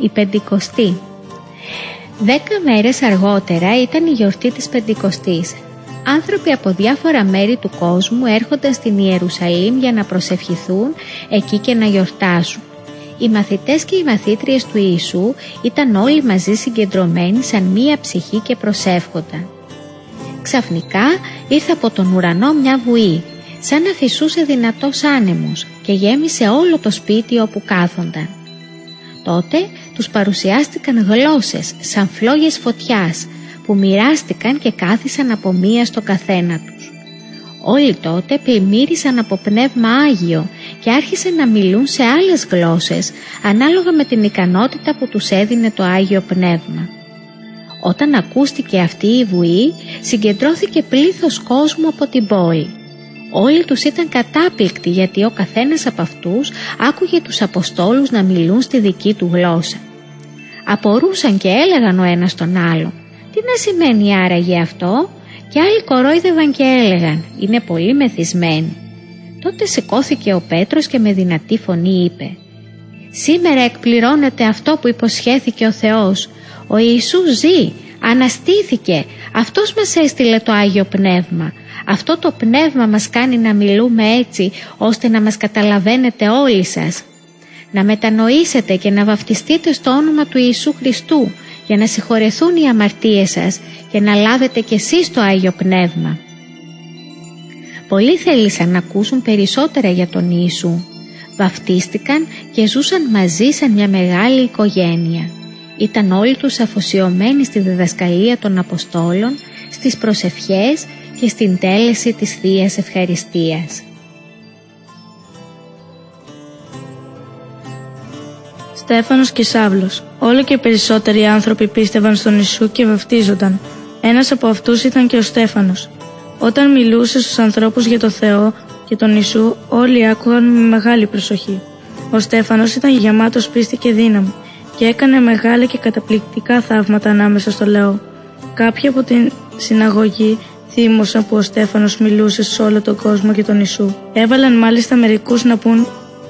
η Πεντηκοστή. Δέκα μέρες αργότερα ήταν η γιορτή της Πεντηκοστής. Άνθρωποι από διάφορα μέρη του κόσμου έρχονταν στην Ιερουσαλήμ για να προσευχηθούν εκεί και να γιορτάσουν. Οι μαθητές και οι μαθήτριες του Ιησού ήταν όλοι μαζί συγκεντρωμένοι σαν μία ψυχή και προσεύχονταν. Ξαφνικά ήρθε από τον ουρανό μια βουή, σαν να φυσούσε δυνατός άνεμος και γέμισε όλο το σπίτι όπου κάθονταν. Τότε τους παρουσιάστηκαν γλώσσες σαν φλόγες φωτιάς που μοιράστηκαν και κάθισαν από μία στο καθένα τους. Όλοι τότε πλημμύρισαν από πνεύμα Άγιο και άρχισαν να μιλούν σε άλλες γλώσσες ανάλογα με την ικανότητα που τους έδινε το Άγιο Πνεύμα. Όταν ακούστηκε αυτή η βουή συγκεντρώθηκε πλήθος κόσμου από την πόλη. Όλοι τους ήταν κατάπληκτοι γιατί ο καθένας από αυτούς άκουγε τους Αποστόλους να μιλούν στη δική του γλώσσα. Απορούσαν και έλεγαν ο ένας τον άλλο «Τι να σημαίνει άραγε αυτό» και άλλοι κορόιδευαν και έλεγαν «Είναι πολύ μεθυσμένοι». Τότε σηκώθηκε ο Πέτρος και με δυνατή φωνή είπε «Σήμερα εκπληρώνεται αυτό που υποσχέθηκε ο Θεός. Ο Ιησούς ζει, αναστήθηκε, Αυτός μας έστειλε το Άγιο Πνεύμα. Αυτό το Πνεύμα μας κάνει να μιλούμε έτσι ώστε να μας καταλαβαίνετε όλοι σας. Να μετανοήσετε και να βαφτιστείτε στο όνομα του Ιησού Χριστού για να συγχωρεθούν οι αμαρτίες σας και να λάβετε κι εσείς το Άγιο Πνεύμα. Πολλοί θέλησαν να ακούσουν περισσότερα για τον Ιησού. Βαφτίστηκαν και ζούσαν μαζί σαν μια μεγάλη οικογένεια. Ήταν όλοι τους αφοσιωμένοι στη διδασκαλία των Αποστόλων, στις προσευχές και στην τέλεση της Θείας Ευχαριστίας. Στέφανος και Σάβλος. Όλο και περισσότεροι άνθρωποι πίστευαν στον Ιησού και βαφτίζονταν. Ένας από αυτούς ήταν και ο Στέφανος. Όταν μιλούσε στους ανθρώπους για το Θεό και τον Ιησού, όλοι άκουγαν με μεγάλη προσοχή. Ο Στέφανος ήταν γεμάτος πίστη και δύναμη και έκανε μεγάλα και καταπληκτικά θαύματα ανάμεσα στο λαό. Κάποιοι από την συναγωγή θύμωσαν που ο Στέφανος μιλούσε σε όλο τον κόσμο για τον Ιησού. Έβαλαν μάλιστα μερικούς να πούν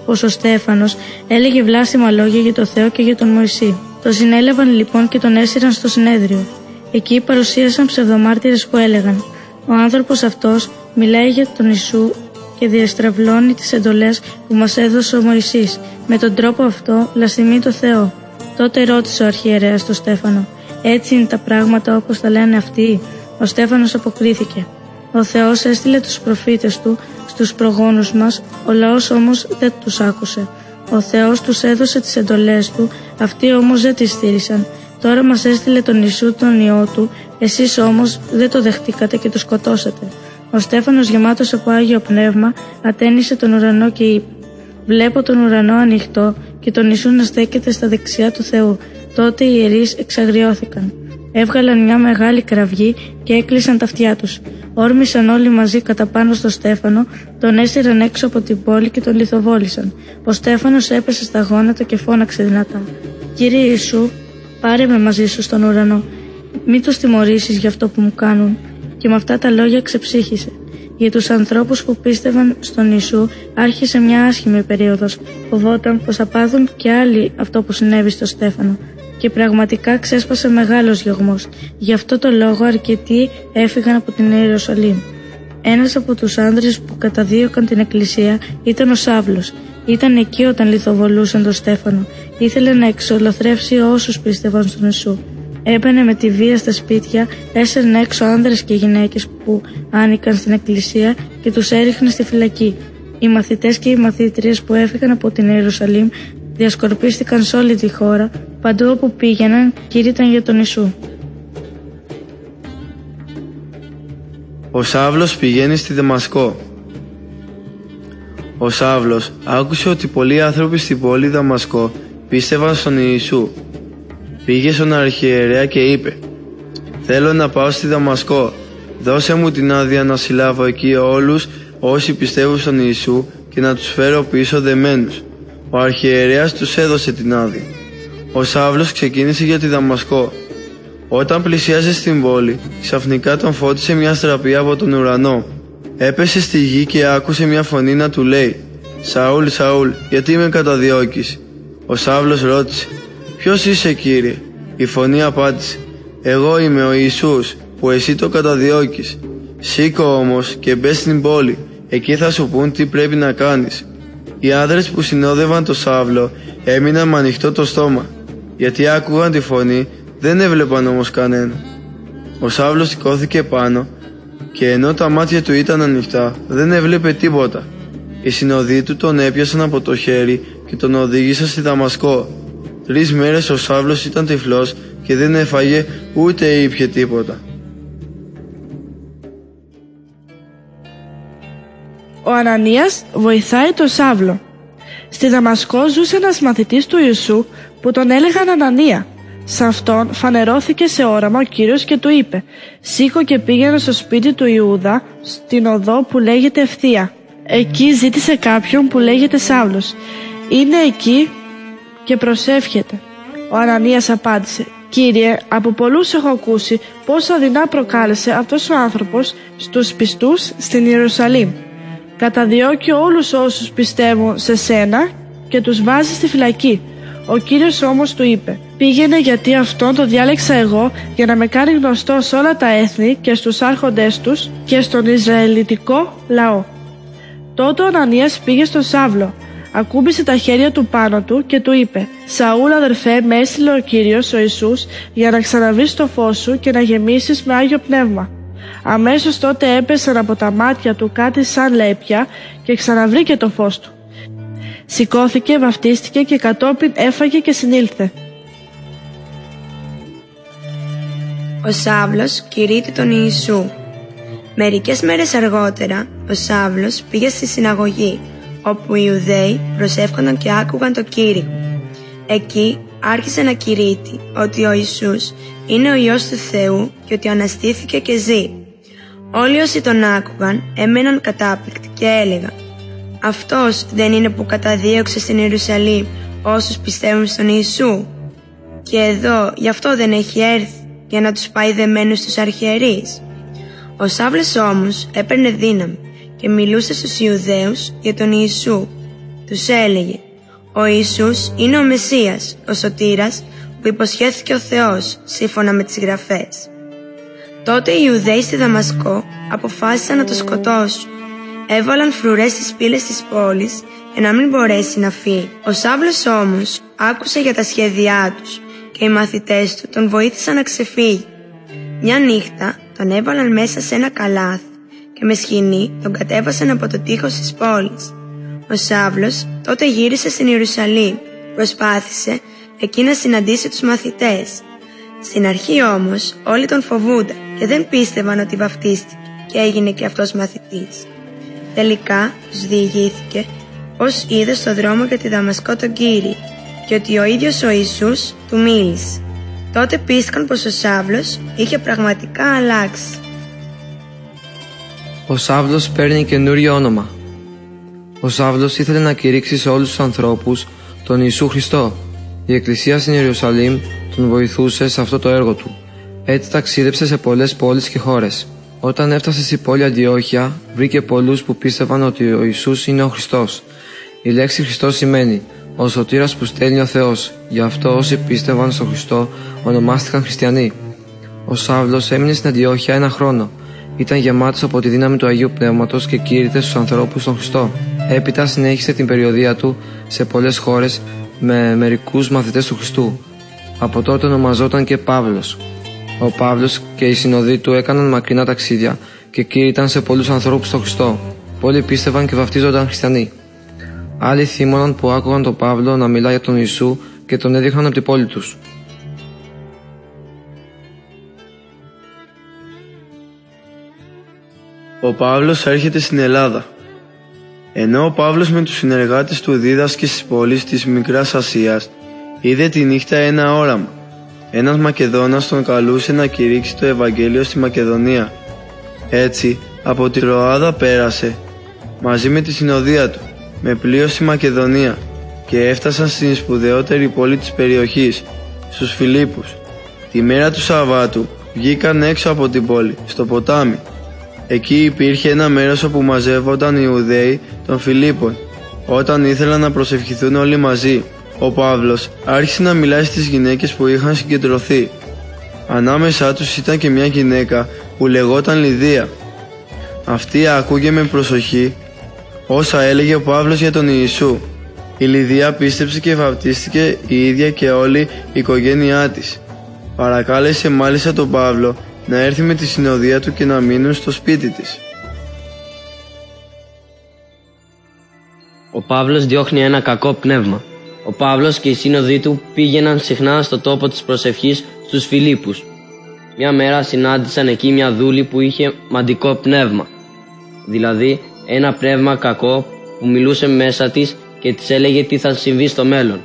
πως ο Στέφανος έλεγε βλάσιμα λόγια για το Θεό και για τον Μωυσή. Το συνέλαβαν λοιπόν και τον έσυραν στο συνέδριο. Εκεί παρουσίασαν ψευδομάρτυρες που έλεγαν «Ο άνθρωπος αυτός μιλάει για τον Ιησού και διαστραβλώνει τις εντολές που μας έδωσε ο Μωυσής. Με τον τρόπο αυτό λαστιμεί το Θεό». Τότε ρώτησε ο αρχιερέας τον Στέφανο «Έτσι είναι τα πράγματα όπως τα λένε αυτοί» Ο Στέφανος αποκρίθηκε «Ο Θεός έστειλε τους προφήτες του στους προγόνους μας, ο λαός όμως δεν τους άκουσε. Ο Θεός τους έδωσε τις εντολές του, αυτοί όμως δεν τις στήρισαν. Τώρα μας έστειλε τον Ιησού τον Υιό του, εσείς όμως δεν το δεχτήκατε και το σκοτώσατε. Ο Στέφανος γεμάτος από Άγιο Πνεύμα ατένισε τον ουρανό και είπε «Βλέπω τον ουρανό ανοιχτό και τον Ιησού να στέκεται στα δεξιά του Θεού». Τότε οι ιερείς εξαγριώθηκαν. Έβγαλαν μια μεγάλη κραυγή και έκλεισαν τα αυτιά τους. Όρμησαν όλοι μαζί κατά πάνω στο Στέφανο, τον έσυραν έξω από την πόλη και τον λιθοβόλησαν. Ο Στέφανος έπεσε στα γόνατα και φώναξε δυνατά. Κύριε Ιησού, πάρε με μαζί σου στον ουρανό. Μην τους τιμωρήσεις για αυτό που μου κάνουν. Και με αυτά τα λόγια ξεψύχησε. Για τους ανθρώπους που πίστευαν στον Ιησού άρχισε μια άσχημη περίοδος. Φοβόταν πως θα πάθουν και άλλοι αυτό που συνέβη στο Στέφανο και πραγματικά ξέσπασε μεγάλος γεγμός. Γι' αυτό το λόγο αρκετοί έφυγαν από την Ιερουσαλήμ. Ένας από τους άνδρες που καταδίωκαν την εκκλησία ήταν ο Σάβλος. Ήταν εκεί όταν λιθοβολούσαν τον Στέφανο. Ήθελε να εξολοθρεύσει όσους πίστευαν στον Ιησού. Έμπαινε με τη βία στα σπίτια, έσαιρνε έξω άνδρες και γυναίκες που άνοικαν στην εκκλησία και τους έριχνε στη φυλακή. Οι μαθητές και οι μαθήτριες που έφυγαν από την Ιερουσαλήμ διασκορπίστηκαν σε όλη τη χώρα, παντού όπου πήγαιναν κήρυταν για τον Ιησού. Ο Σάβλος πηγαίνει στη Δαμασκό. Ο Σάβλος άκουσε ότι πολλοί άνθρωποι στην πόλη Δαμασκό πίστευαν στον Ιησού. Πήγε στον αρχιερέα και είπε «Θέλω να πάω στη Δαμασκό. Δώσε μου την άδεια να συλλάβω εκεί όλους όσοι πιστεύουν στον Ιησού και να τους φέρω πίσω δεμένους». Ο αρχιερέας τους έδωσε την άδεια. Ο Σάβλος ξεκίνησε για τη Δαμασκό. Όταν πλησιάζε στην πόλη, ξαφνικά τον φώτισε μια στραπή από τον ουρανό. Έπεσε στη γη και άκουσε μια φωνή να του λέει «Σαούλ, Σαούλ, γιατί με καταδιώκεις» Ο Σάβλος ρώτησε «Ποιος είσαι Κύριε» Η φωνή απάντησε «Εγώ είμαι ο Ιησούς που εσύ το καταδιώκεις. Σήκω όμως και μπε στην πόλη, εκεί θα σου πούν τι πρέπει να κάνεις». Οι άνδρες που συνόδευαν το Σάβλο έμειναν με ανοιχτό το στόμα, γιατί άκουγαν τη φωνή, δεν έβλεπαν όμως κανένα. Ο Σάβλος σηκώθηκε πάνω και ενώ τα μάτια του ήταν ανοιχτά, δεν έβλεπε τίποτα. Οι συνοδοί του τον έπιασαν από το χέρι και τον οδήγησαν στη Δαμασκό. Τρεις μέρες ο Σάβλος ήταν τυφλός και δεν έφαγε ούτε ήπια τίποτα. Ο Ανανίας βοηθάει τον Σάβλο. Στη Δαμασκό ζούσε ένας μαθητής του Ιησού που τον έλεγαν Ανανία. Σε αυτόν φανερώθηκε σε όραμα ο Κύριος και του είπε «Σήκω και πήγαινε στο σπίτι του Ιούδα, στην οδό που λέγεται Ευθεία. Εκεί ζήτησε κάποιον που λέγεται Σάβλος. Είναι εκεί και προσεύχεται». Ο Ανανίας απάντησε «Κύριε, από πολλούς έχω ακούσει πόσα δεινά προκάλεσε αυτός ο άνθρωπος στους πιστούς στην Ιερουσαλήμ. Καταδιώκει όλους όσους πιστεύουν σε σένα και τους βάζει στη φυλακή. Ο Κύριος όμως του είπε «Πήγαινε γιατί αυτόν το διάλεξα εγώ για να με κάνει γνωστό σε όλα τα έθνη και στους άρχοντές τους και στον Ισραηλιτικό λαό». Τότε ο Ανανίας πήγε στον Σάβλο, ακούμπησε τα χέρια του πάνω του και του είπε «Σαούλ αδερφέ με έστειλε ο Κύριος ο Ιησούς για να ξαναβρεις το φως σου και να γεμίσεις με Άγιο Πνεύμα». Αμέσως τότε έπεσαν από τα μάτια του κάτι σαν λέπια και ξαναβρήκε το φως του. Σηκώθηκε, βαφτίστηκε και κατόπιν έφαγε και συνήλθε. Ο Σάβλος κηρύττει τον Ιησού. Μερικές μέρες αργότερα, ο Σάβλος πήγε στη συναγωγή, όπου οι Ιουδαίοι προσεύχονταν και άκουγαν το Κύριο. Εκεί άρχισε να κηρύττει ότι ο Ιησούς είναι ο Υιός του Θεού και ότι αναστήθηκε και ζει. Όλοι όσοι τον άκουγαν έμεναν κατάπληκτοι και έλεγαν «Αυτός δεν είναι που καταδίωξε στην Ιερουσαλήμ όσους πιστεύουν στον Ιησού» και εδώ γι' αυτό δεν έχει έρθει για να τους πάει δεμένους στους αρχιερείς. Ο Σάβλες όμως έπαιρνε δύναμη και μιλούσε στους Ιουδαίους για τον Ιησού. Τους έλεγε «Ο Ιησούς είναι ο Μεσσίας, ο Σωτήρας που υποσχέθηκε ο Θεός σύμφωνα με τις γραφές». Τότε οι Ιουδαίοι στη Δαμασκό αποφάσισαν να το σκοτώσουν. Έβαλαν φρουρές στις πύλες της πόλης για να μην μπορέσει να φύγει. Ο Σάβλος όμως άκουσε για τα σχέδιά τους και οι μαθητές του τον βοήθησαν να ξεφύγει. Μια νύχτα τον έβαλαν μέσα σε ένα καλάθι και με σκηνή τον κατέβασαν από το τείχος της πόλης. Ο Σάβλος τότε γύρισε στην Ιερουσαλήμ. Προσπάθησε εκεί να συναντήσει τους μαθητές. Στην αρχή όμως όλοι τον φοβούνταν και δεν πίστευαν ότι βαφτίστηκε και έγινε και αυτός μαθητής. Τελικά τους διηγήθηκε πως είδε στο δρόμο για τη Δαμασκό τον Κύριο και ότι ο ίδιος ο Ιησούς του μίλησε. Τότε πίστηκαν πως ο Σάβλος είχε πραγματικά αλλάξει. Ο Σάβλος παίρνει καινούριο όνομα. Ο Σάβλος ήθελε να κηρύξει σε όλους τους ανθρώπους τον Ιησού Χριστό. Η Εκκλησία στην Ιερουσαλήμ τον βοηθούσε σε αυτό το έργο του. Έτσι ταξίδεψε σε πολλές πόλεις και χώρες. Όταν έφτασε στη πόλη Αντιόχεια, βρήκε πολλούς που πίστευαν ότι ο Ιησούς είναι ο Χριστός. Η λέξη Χριστός σημαίνει «Ο σωτήρας που στέλνει ο Θεός». Γι' αυτό όσοι πίστευαν στον Χριστό ονομάστηκαν χριστιανοί. Ο Σάβλος έμεινε στην Αντιόχεια ένα χρόνο. Ήταν γεμάτος από τη δύναμη του Αγίου Πνεύματος και κήρυτε στους ανθρώπους στον Χριστό. Έπειτα συνέχισε την περιοδία του σε πολλές χώρες με μερικούς μαθητές του Χριστού. Από τότε ονομαζόταν και Παύλος. Ο Παύλος και οι συνοδοί του έκαναν μακρινά ταξίδια και κήρυταν σε πολλούς ανθρώπους στον Χριστό. Πολλοί πίστευαν και βαφτίζονταν χριστιανοί. Άλλοι θύμωναν που άκουγαν τον Παύλο να μιλά για τον Ιησού και τον έδειχναν από την πόλη τους. Ο Παύλος έρχεται στην Ελλάδα. Ενώ ο Παύλος με τους συνεργάτες του δίδασκε στις πόλεις της Μικράς Ασίας, είδε τη νύχτα ένα όραμα. Ένας Μακεδόνας τον καλούσε να κηρύξει το Ευαγγέλιο στη Μακεδονία. Έτσι, από τη Ροάδα πέρασε, μαζί με τη συνοδεία του, με πλοίο στη Μακεδονία και έφτασαν στην σπουδαιότερη πόλη της περιοχής, στους Φιλίππους. Τη μέρα του Σαββάτου βγήκαν έξω από την πόλη, στο ποτάμι. Εκεί υπήρχε ένα μέρος όπου μαζεύονταν οι Ιουδαίοι των Φιλίππων, όταν ήθελαν να προσευχηθούν όλοι μαζί. ο Παύλος άρχισε να μιλάει στις γυναίκες που είχαν συγκεντρωθεί. Ανάμεσά τους ήταν και μια γυναίκα που λεγόταν Λιδία. Αυτή άκουγε με προσοχή όσα έλεγε ο Παύλος για τον Ιησού. Η Λιδία πίστεψε και βαπτίστηκε η ίδια και όλη η οικογένειά της. Παρακάλεσε μάλιστα τον Παύλο να έρθει με τη συνοδεία του και να μείνουν στο σπίτι της. Ο Παύλος διώχνει ένα κακό πνεύμα. Ο Παύλος και οι σύνοδοι του πήγαιναν συχνά στο τόπο της προσευχής στους Φιλίππους. Μια μέρα συνάντησαν εκεί μια δούλη που είχε μαντικό πνεύμα. Δηλαδή ένα πνεύμα κακό που μιλούσε μέσα της και της έλεγε τι θα συμβεί στο μέλλον.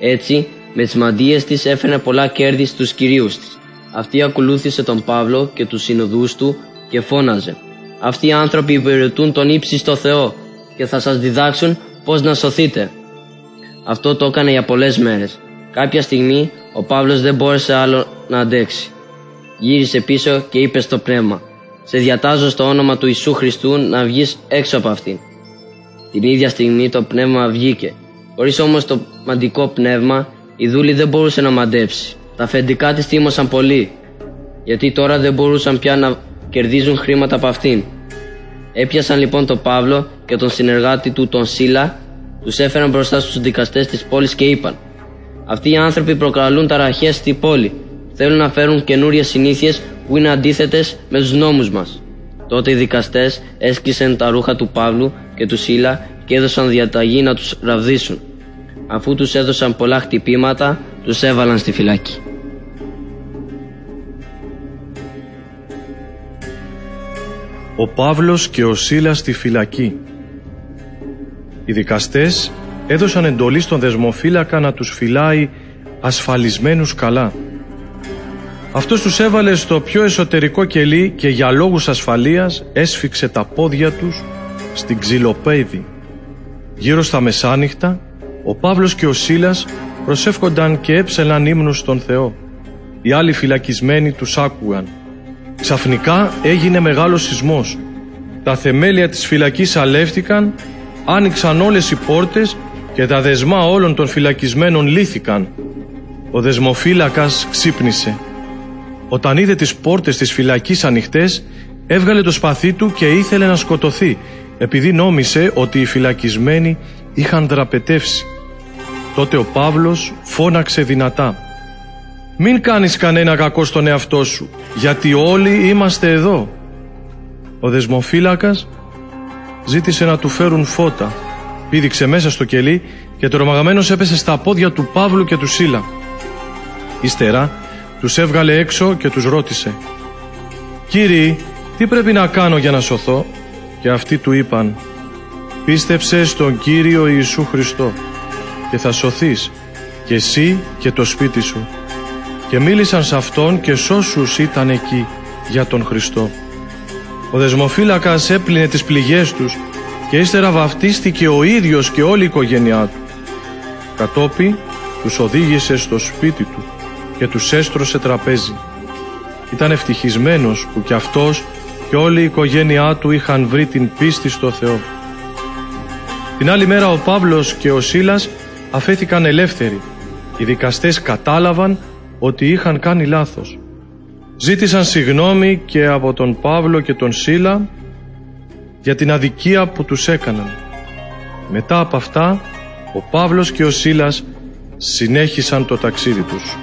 Έτσι, με τις μαντίες της έφερε πολλά κέρδη στους κυρίους της. Αυτή ακολούθησε τον Παύλο και τους συνοδούς του και φώναζε «Αυτοί οι άνθρωποι υπηρετούν τον ύψιστο Θεό και θα σας διδάξουν πώς να σωθείτε». Αυτό το έκανε για πολλές μέρες. Κάποια στιγμή ο Παύλος δεν μπόρεσε άλλο να αντέξει. Γύρισε πίσω και είπε στο πνεύμα «Σε διατάζω στο όνομα του Ιησού Χριστού να βγεις έξω από αυτήν». Την ίδια στιγμή το πνεύμα βγήκε. Χωρίς όμως το μαντικό πνεύμα η δούλη δεν μπορούσε να μαντέψει. Τα αφεντικά της τίμωσαν πολύ γιατί τώρα δεν μπορούσαν πια να κερδίζουν χρήματα από αυτήν. Έπιασαν λοιπόν τον Παύλο και τον συνεργάτη του τον Σίλα τους έφεραν μπροστά στους δικαστές της πόλης και είπαν «Αυτοί οι άνθρωποι προκαλούν ταραχές στη πόλη. Θέλουν να φέρουν καινούριες συνήθειες που είναι αντίθετες με τους νόμους μας». Τότε οι δικαστές έσκησαν τα ρούχα του Παύλου και του Σίλα και έδωσαν διαταγή να τους ραβδίσουν. Αφού τους έδωσαν πολλά χτυπήματα, τους έβαλαν στη φυλάκη. Ο Παύλος και ο Σίλας στη φυλακή οι δικαστές έδωσαν εντολή στον δεσμοφύλακα να τους φυλάει ασφαλισμένους καλά. Αυτός τους έβαλε στο πιο εσωτερικό κελί και για λόγους ασφαλείας έσφιξε τα πόδια τους στην ξυλοπέδη. Γύρω στα μεσάνυχτα, ο Παύλος και ο Σίλας προσεύχονταν και έψελαν ύμνους στον Θεό. Οι άλλοι φυλακισμένοι τους άκουγαν. Ξαφνικά έγινε μεγάλος σεισμός. Τα θεμέλια της φυλακής αλεύτηκαν άνοιξαν όλες οι πόρτες και τα δεσμά όλων των φυλακισμένων λύθηκαν. Ο δεσμοφύλακας ξύπνησε. Όταν είδε τις πόρτες της φυλακής ανοιχτές, έβγαλε το σπαθί του και ήθελε να σκοτωθεί, επειδή νόμισε ότι οι φυλακισμένοι είχαν δραπετεύσει. Τότε ο Παύλος φώναξε δυνατά. «Μην κάνεις κανένα κακό στον εαυτό σου, γιατί όλοι είμαστε εδώ». Ο δεσμοφύλακας ζήτησε να του φέρουν φώτα. Πήδηξε μέσα στο κελί και τρομαγμένος έπεσε στα πόδια του Παύλου και του Σίλα. Ύστερα τους έβγαλε έξω και τους ρώτησε «Κύριοι, τι πρέπει να κάνω για να σωθώ» και αυτοί του είπαν «Πίστεψε στον Κύριο Ιησού Χριστό και θα σωθείς και εσύ και το σπίτι σου» και μίλησαν σε Αυτόν και σ' όσους ήταν εκεί για τον Χριστό. Ο δεσμοφύλακας έπλυνε τις πληγές τους και ύστερα βαφτίστηκε ο ίδιος και όλη η οικογένειά του. Κατόπιν τους οδήγησε στο σπίτι του και τους έστρωσε τραπέζι. Ήταν ευτυχισμένος που κι αυτός και όλη η οικογένειά του είχαν βρει την πίστη στο Θεό. Την άλλη μέρα ο Παύλος και ο Σίλας αφέθηκαν ελεύθεροι. Οι δικαστές κατάλαβαν ότι είχαν κάνει λάθος ζήτησαν συγνώμη και από τον Παύλο και τον Σίλα για την αδικία που τους έκαναν. Μετά από αυτά, ο Παύλος και ο Σίλας συνέχισαν το ταξίδι τους.